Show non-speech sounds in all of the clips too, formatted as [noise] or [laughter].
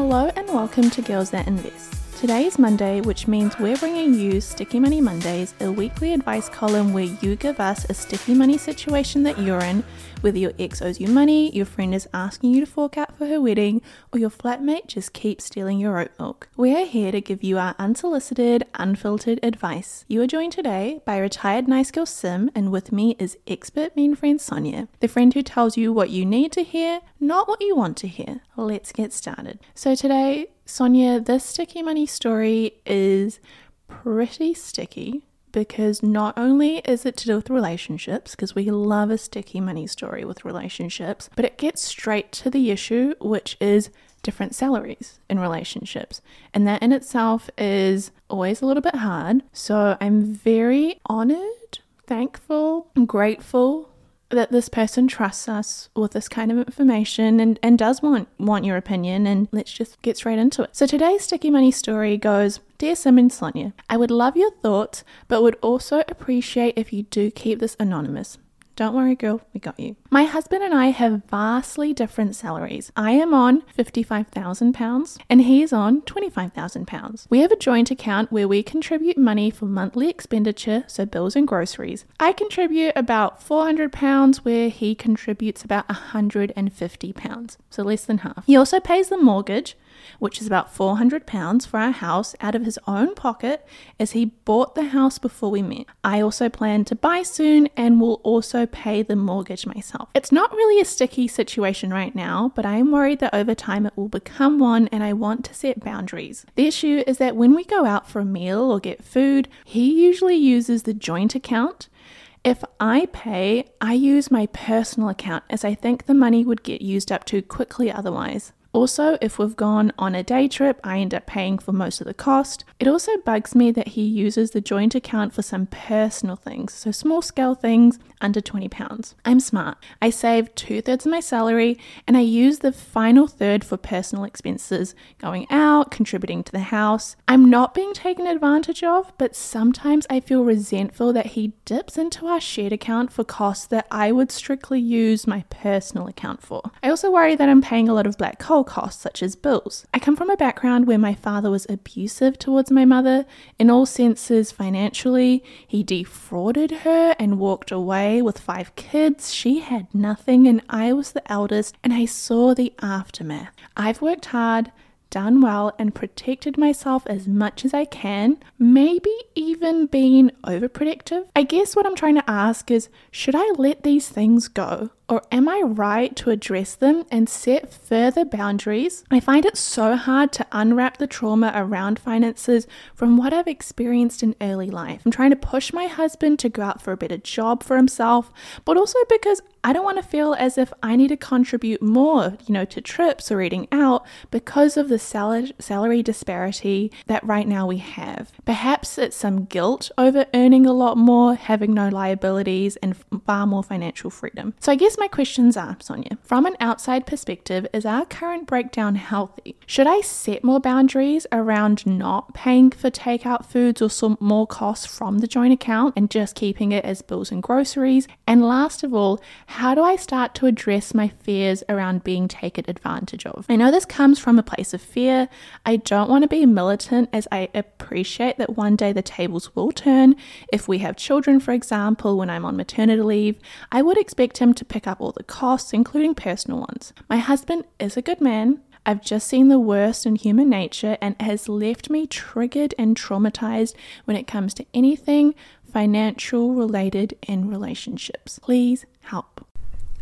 Hello and welcome to Girls That Invest. Today is Monday, which means we're bringing you Sticky Money Mondays, a weekly advice column where you give us a sticky money situation that you're in, whether your ex owes you money, your friend is asking you to fork out for her wedding, or your flatmate just keeps stealing your oat milk. We're here to give you our unsolicited, unfiltered advice. You are joined today by retired nice girl Sim, and with me is expert mean friend Sonia, the friend who tells you what you need to hear, not what you want to hear. Let's get started. So today, Sonia, this sticky money story is pretty sticky because not only is it to do with relationships, because we love a sticky money story with relationships, but it gets straight to the issue, which is different salaries in relationships. And that in itself is always a little bit hard. So I'm very honored, thankful, grateful that this person trusts us with this kind of information and, and does want want your opinion and let's just get straight into it. So today's sticky money story goes Dear Sim and Sonia, I would love your thoughts, but would also appreciate if you do keep this anonymous. Don't worry, girl, we got you. My husband and I have vastly different salaries. I am on £55,000 and he is on £25,000. We have a joint account where we contribute money for monthly expenditure, so bills and groceries. I contribute about £400 where he contributes about £150, so less than half. He also pays the mortgage which is about £400 for our house out of his own pocket as he bought the house before we met. I also plan to buy soon and will also pay the mortgage myself. It's not really a sticky situation right now, but I am worried that over time it will become one and I want to set boundaries. The issue is that when we go out for a meal or get food, he usually uses the joint account. If I pay, I use my personal account as I think the money would get used up too quickly otherwise. Also, if we've gone on a day trip, I end up paying for most of the cost. It also bugs me that he uses the joint account for some personal things, so small scale things under £20. I'm smart. I save two thirds of my salary and I use the final third for personal expenses, going out, contributing to the house. I'm not being taken advantage of, but sometimes I feel resentful that he dips into our shared account for costs that I would strictly use my personal account for. I also worry that I'm paying a lot of black hole costs, such as bills. I come from a background where my father was abusive towards my mother in all senses financially. He defrauded her and walked away with five kids. She had nothing, and I was the eldest, and I saw the aftermath. I've worked hard done well and protected myself as much as I can, maybe even being overprotective. I guess what I'm trying to ask is should I let these things go? Or am I right to address them and set further boundaries? I find it so hard to unwrap the trauma around finances from what I've experienced in early life. I'm trying to push my husband to go out for a better job for himself, but also because I don't want to feel as if I need to contribute more, you know, to trips or eating out because of the sal- salary disparity that right now we have. Perhaps it's some guilt over earning a lot more, having no liabilities, and far more financial freedom. So I guess my questions are, Sonia, from an outside perspective, is our current breakdown healthy? Should I set more boundaries around not paying for takeout foods or some more costs from the joint account and just keeping it as bills and groceries? And last of all, how do I start to address my fears around being taken advantage of? I know this comes from a place of fear. I don't want to be militant as I appreciate that one day the tables will turn. If we have children, for example, when I'm on maternity leave, I would expect him to pick up all the costs, including personal ones. My husband is a good man. I've just seen the worst in human nature and has left me triggered and traumatized when it comes to anything financial related in relationships. Please help.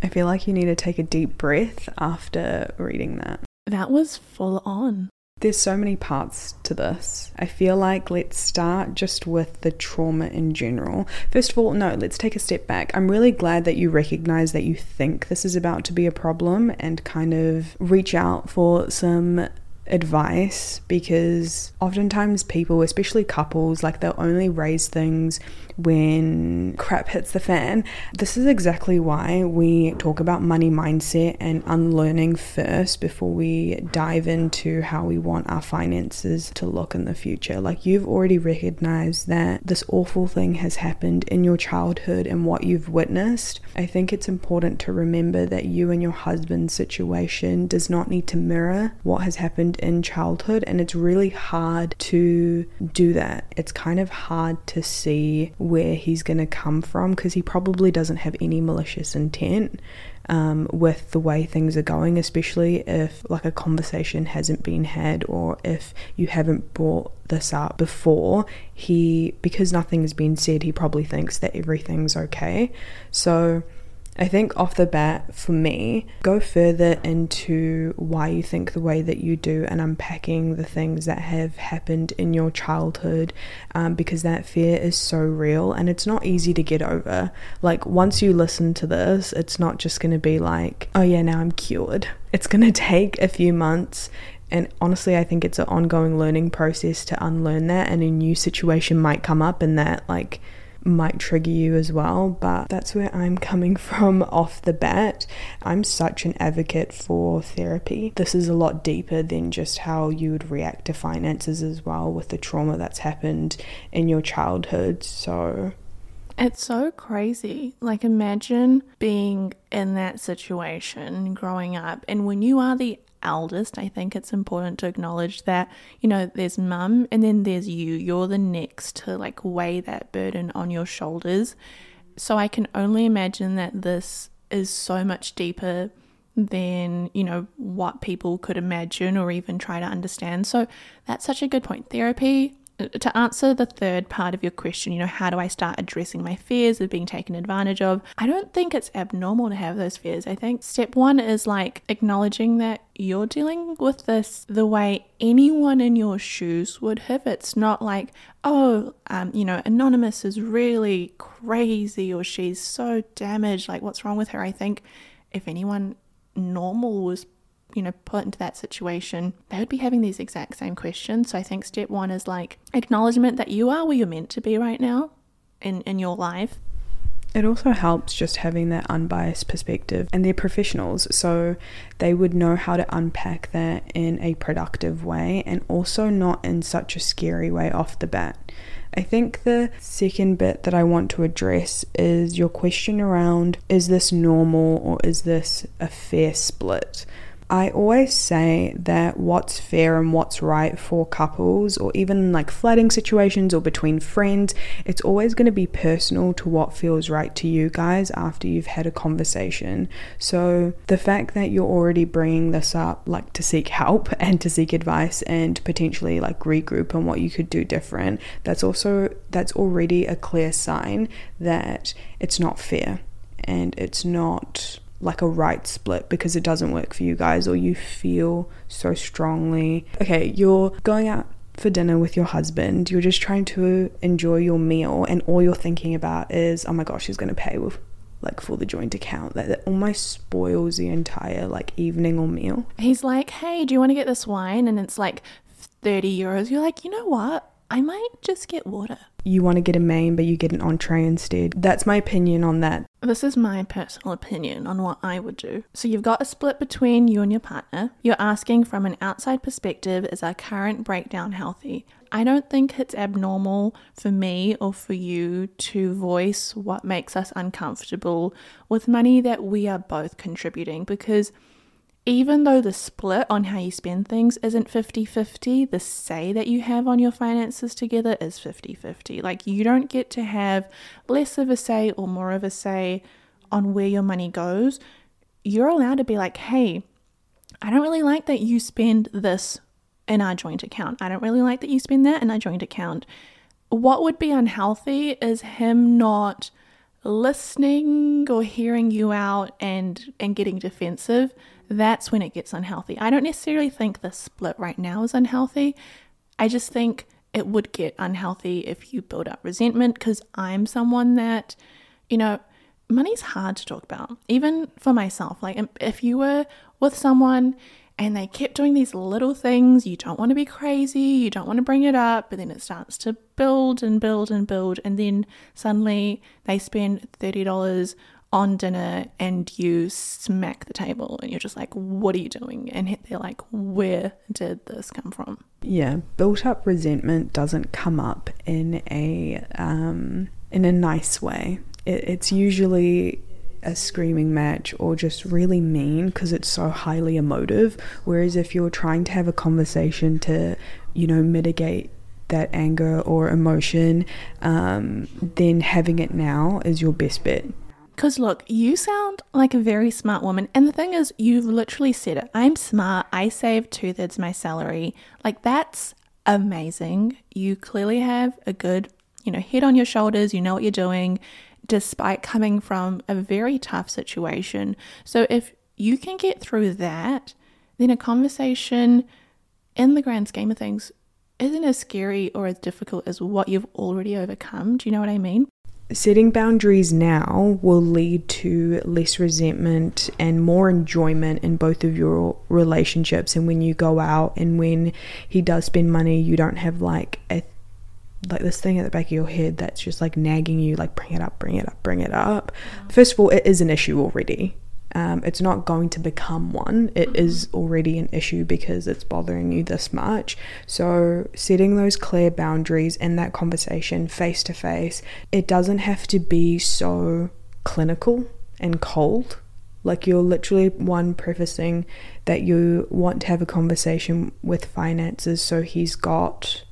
I feel like you need to take a deep breath after reading that. That was full on. There's so many parts to this. I feel like let's start just with the trauma in general. First of all, no, let's take a step back. I'm really glad that you recognize that you think this is about to be a problem and kind of reach out for some advice because oftentimes people, especially couples, like they'll only raise things when crap hits the fan. This is exactly why we talk about money mindset and unlearning first before we dive into how we want our finances to look in the future. Like you've already recognized that this awful thing has happened in your childhood and what you've witnessed. I think it's important to remember that you and your husband's situation does not need to mirror what has happened in childhood, and it's really hard to do that. It's kind of hard to see where he's going to come from because he probably doesn't have any malicious intent. Um, with the way things are going, especially if like a conversation hasn't been had or if you haven't brought this up before, he because nothing's been said, he probably thinks that everything's okay. So I think off the bat, for me, go further into why you think the way that you do and unpacking the things that have happened in your childhood um, because that fear is so real and it's not easy to get over. Like, once you listen to this, it's not just going to be like, oh yeah, now I'm cured. It's going [laughs] to take a few months. And honestly, I think it's an ongoing learning process to unlearn that, and a new situation might come up, and that, like, might trigger you as well, but that's where I'm coming [laughs] from off the bat. I'm such an advocate for therapy. This is a lot deeper than just how you would react to finances as well with the trauma that's happened in your childhood. So it's so crazy. Like, imagine being in that situation growing up, and when you are the eldest, I think it's important to acknowledge that, you know, there's mum and then there's you. You're the next to like weigh that burden on your shoulders. So I can only imagine that this is so much deeper than, you know, what people could imagine or even try to understand. So that's such a good point. Therapy to answer the third part of your question, you know, how do I start addressing my fears of being taken advantage of? I don't think it's abnormal to have those fears. I think step one is like acknowledging that you're dealing with this the way anyone in your shoes would have. It's not like, oh, um, you know, Anonymous is really crazy or she's so damaged. Like, what's wrong with her? I think if anyone normal was you know, put into that situation, they would be having these exact same questions. So I think step one is like acknowledgement that you are where you're meant to be right now in, in your life. It also helps just having that unbiased perspective, and they're professionals, so they would know how to unpack that in a productive way and also not in such a scary way off the bat. I think the second bit that I want to address is your question around is this normal or is this a fair split? I always say that what's fair and what's right for couples, or even like flooding situations or between friends, it's always going to be personal to what feels right to you guys after you've had a conversation. So, the fact that you're already bringing this up, like to seek help [laughs] and to seek advice and potentially like regroup on what you could do different, that's also that's already a clear sign that it's not fair and it's not like a right split because it doesn't work for you guys or you feel so strongly. Okay, you're going out for dinner with your husband, you're just trying to enjoy your meal, and all you're thinking about is, oh my gosh, he's to pay with like for the joint account. That, that almost spoils the entire like evening or meal. He's like, hey, do you want to get this wine? And it's like 30 euros. You're like, you know what? I might just get water. You want to get a main, but you get an entree instead. That's my opinion on that. This is my personal opinion on what I would do. So, you've got a split between you and your partner. You're asking from an outside perspective is our current breakdown healthy? I don't think it's abnormal for me or for you to voice what makes us uncomfortable with money that we are both contributing because even though the split on how you spend things isn't 50 50, the say that you have on your finances together is 50 50. Like, you don't get to have less of a say or more of a say on where your money goes. You're allowed to be like, hey, I don't really like that you spend this in our joint account. I don't really like that you spend that in our joint account. What would be unhealthy is him not listening or hearing you out and and getting defensive that's when it gets unhealthy. I don't necessarily think the split right now is unhealthy. I just think it would get unhealthy if you build up resentment because I'm someone that, you know, money's hard to talk about, even for myself. Like, um, if you were with someone and they kept doing these little things, you don't want to be crazy, you don't want to bring it up, but then it starts to build and build and build, and then suddenly they spend $30 on dinner and you smack the table and you're just like, what are you doing? And they're like, where did this come from? Yeah, built up resentment doesn't come up in a um, in a nice way. It, it's usually a screaming match or just really mean because it's so highly emotive. Whereas if you're trying to have a conversation to, you know, mitigate that anger or emotion, um, then having it now is your best bet. Because look, you sound like a very smart woman. And the thing is, you've literally said it. I'm smart. I save two thirds my salary. Like, that's amazing. You clearly have a good, you know, head on your shoulders. You know what you're doing, despite coming from a very tough situation. So, if you can get through that, then a conversation in the grand scheme of things isn't as scary or as difficult as what you've already overcome. Do you know what I mean? Setting boundaries now will lead to less resentment and more enjoyment in both of your relationships. And when you go out and when he does spend money, you don't have like a like this thing at the back of your head that's just like nagging you, like bring it up, bring it up, bring it up. First of all, it is an issue already. Um, it's not going to become one. It mm-hmm. is already an issue because it's bothering you this much. So, setting those clear boundaries in that conversation face to face, it doesn't have to be so clinical and cold. Like, you're literally one prefacing that you want to have a conversation with finances so he's got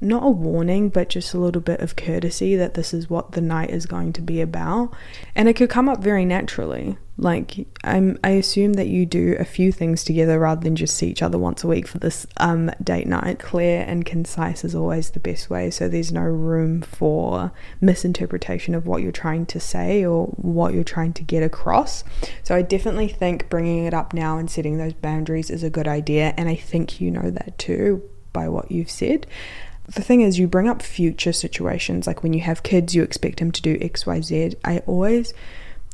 not a warning, but just a little bit of courtesy that this is what the night is going to be about. And it could come up very naturally. Like I'm I assume that you do a few things together rather than just see each other once a week for this um date night. Clear and concise is always the best way, so there's no room for misinterpretation of what you're trying to say or what you're trying to get across. So I definitely think bringing it up now and setting those boundaries is a good idea and I think you know that too by what you've said the thing is, you bring up future situations, like when you have kids, you expect them to do xyz. I always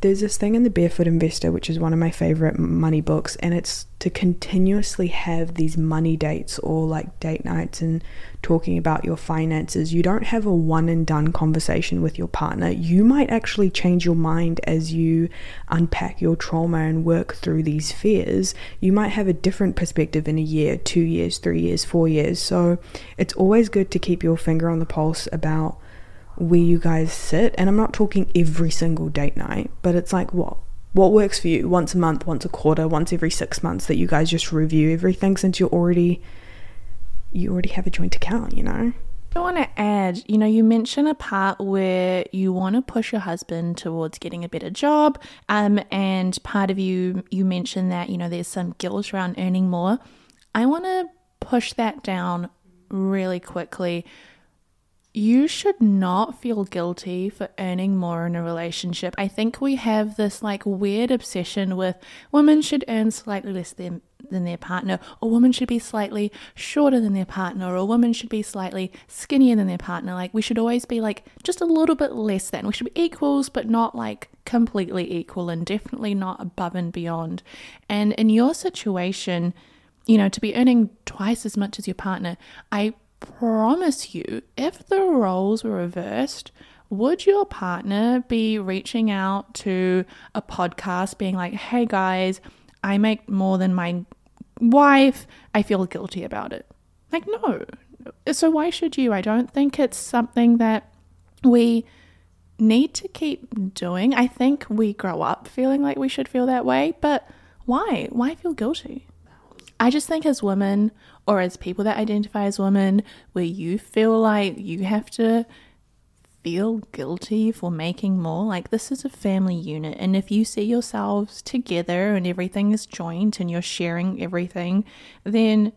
there's this thing in the Barefoot Investor, which is one of my favorite money books, and it's to continuously have these money dates or like date nights and talking about your finances. You don't have a one and done conversation with your partner. You might actually change your mind as you unpack your trauma and work through these fears. You might have a different perspective in a year, two years, three years, four years. So it's always good to keep your finger on the pulse about where you guys sit. And I'm not talking every single date night, but it's like what? What works for you? Once a month, once a quarter, once every six months that you guys just review everything since you're already you already have a joint account, you know? I want to add, you know, you mentioned a part where you want to push your husband towards getting a better job, um, and part of you you mentioned that you know there's some guilt around earning more. I want to push that down really quickly you should not feel guilty for earning more in a relationship. I think we have this like weird obsession with women should earn slightly less than, than their partner, or women should be slightly shorter than their partner, or women should be slightly skinnier than their partner. Like we should always be like just a little bit less than. We should be equals, but not like completely equal, and definitely not above and beyond. And in your situation, you know, to be earning twice as much as your partner, I promise you, if the roles were reversed, would your partner be reaching out to a podcast being like, hey guys, I make more than my wife, I feel guilty about it? Like, no. So why should you? I don't think it's something that we need to keep doing. I think we grow up feeling like we should feel that way, but why? Why feel guilty? I just think as women, or as people that identify as women, where you feel like you have to feel guilty for making more, like this is a family unit. And if you see yourselves together and everything is joint and you're sharing everything, then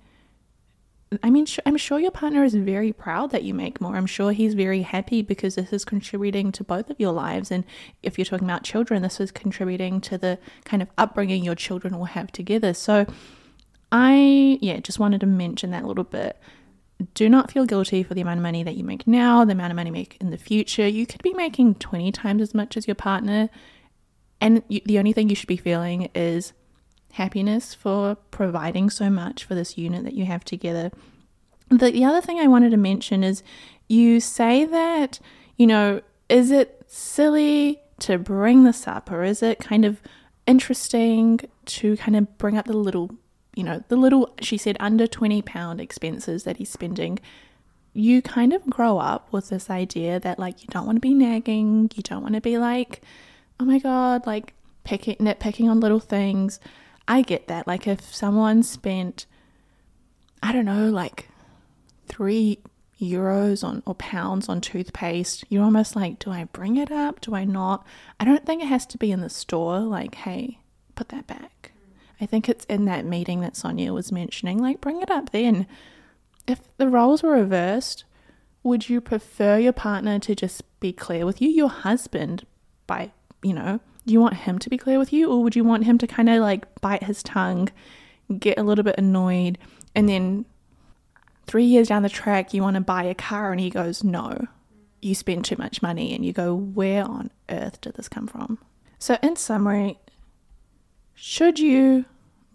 I mean, I'm sure your partner is very proud that you make more. I'm sure he's very happy because this is contributing to both of your lives. And if you're talking about children, this is contributing to the kind of upbringing your children will have together. So I, yeah, just wanted to mention that little bit. Do not feel guilty for the amount of money that you make now, the amount of money you make in the future. You could be making 20 times as much as your partner. And you, the only thing you should be feeling is happiness for providing so much for this unit that you have together. The, the other thing I wanted to mention is you say that, you know, is it silly to bring this up or is it kind of interesting to kind of bring up the little you know, the little, she said, under 20 pound expenses that he's spending, you kind of grow up with this idea that, like, you don't want to be nagging, you don't want to be like, oh my God, like, picking, nitpicking on little things. I get that. Like if someone spent, I don't know, like three euros on or pounds on toothpaste, you're almost like, do I bring it up? Do I not? I don't think it has to be in the store, like, hey, put that back. I think it's in that meeting that Sonia was mentioning, like, bring it up then. If the roles were reversed, would you prefer your partner to just be clear with you, your husband, by, you know, do you want him to be clear with you, or would you want him to kind of like bite his tongue, get a little bit annoyed, and then three years down the track, you want to buy a car, and he goes, No, you spend too much money, and you go, Where on earth did this come from? So, in summary, should you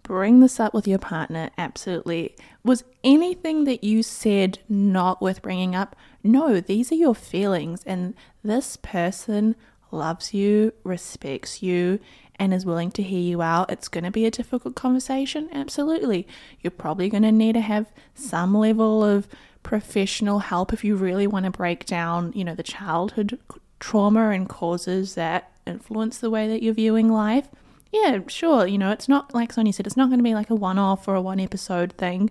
bring this up with your partner? Absolutely. Was anything that you said not worth bringing up? No, these are your feelings, and this person loves you, respects you, and is willing to hear you out. It's going to be a difficult conversation, absolutely. You're probably going to need to have some level of professional help if you really want to break down, you know, the childhood trauma and causes that influence the way that you're viewing life. Yeah, sure, you know, it's not like Sonia said, it's not going to be like a one off or a one episode thing,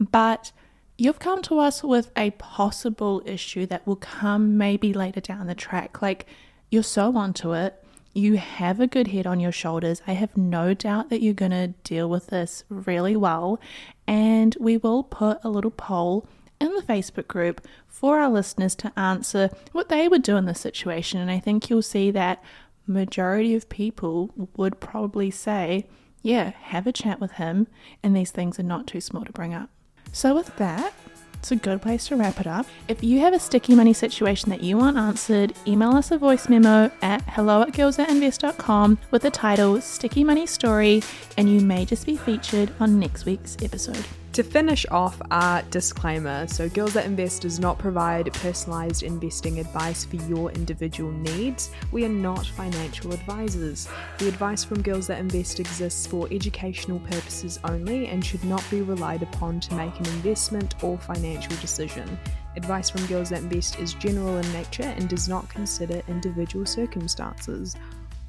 but you've come to us with a possible issue that will come maybe later down the track. Like, you're so onto it. You have a good head on your shoulders. I have no doubt that you're going to deal with this really well. And we will put a little poll in the Facebook group for our listeners to answer what they would do in this situation. And I think you'll see that majority of people would probably say, yeah, have a chat with him, and these things are not too small to bring up. So, with that, it's a good place to wrap it up. If you have a sticky money situation that you want answered, email us a voice memo at hello at girlsthatinvest.com with the title Sticky Money Story, and you may just be featured on next week's episode. To finish off, our disclaimer so, Girls That Invest does not provide personalized investing advice for your individual needs. We are not financial advisors. The advice from Girls That Invest exists for educational purposes only and should not be relied upon to make an investment or financial decision. Advice from Girls That Invest is general in nature and does not consider individual circumstances.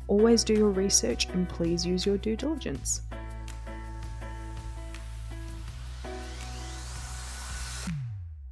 Always do your research and please use your due diligence.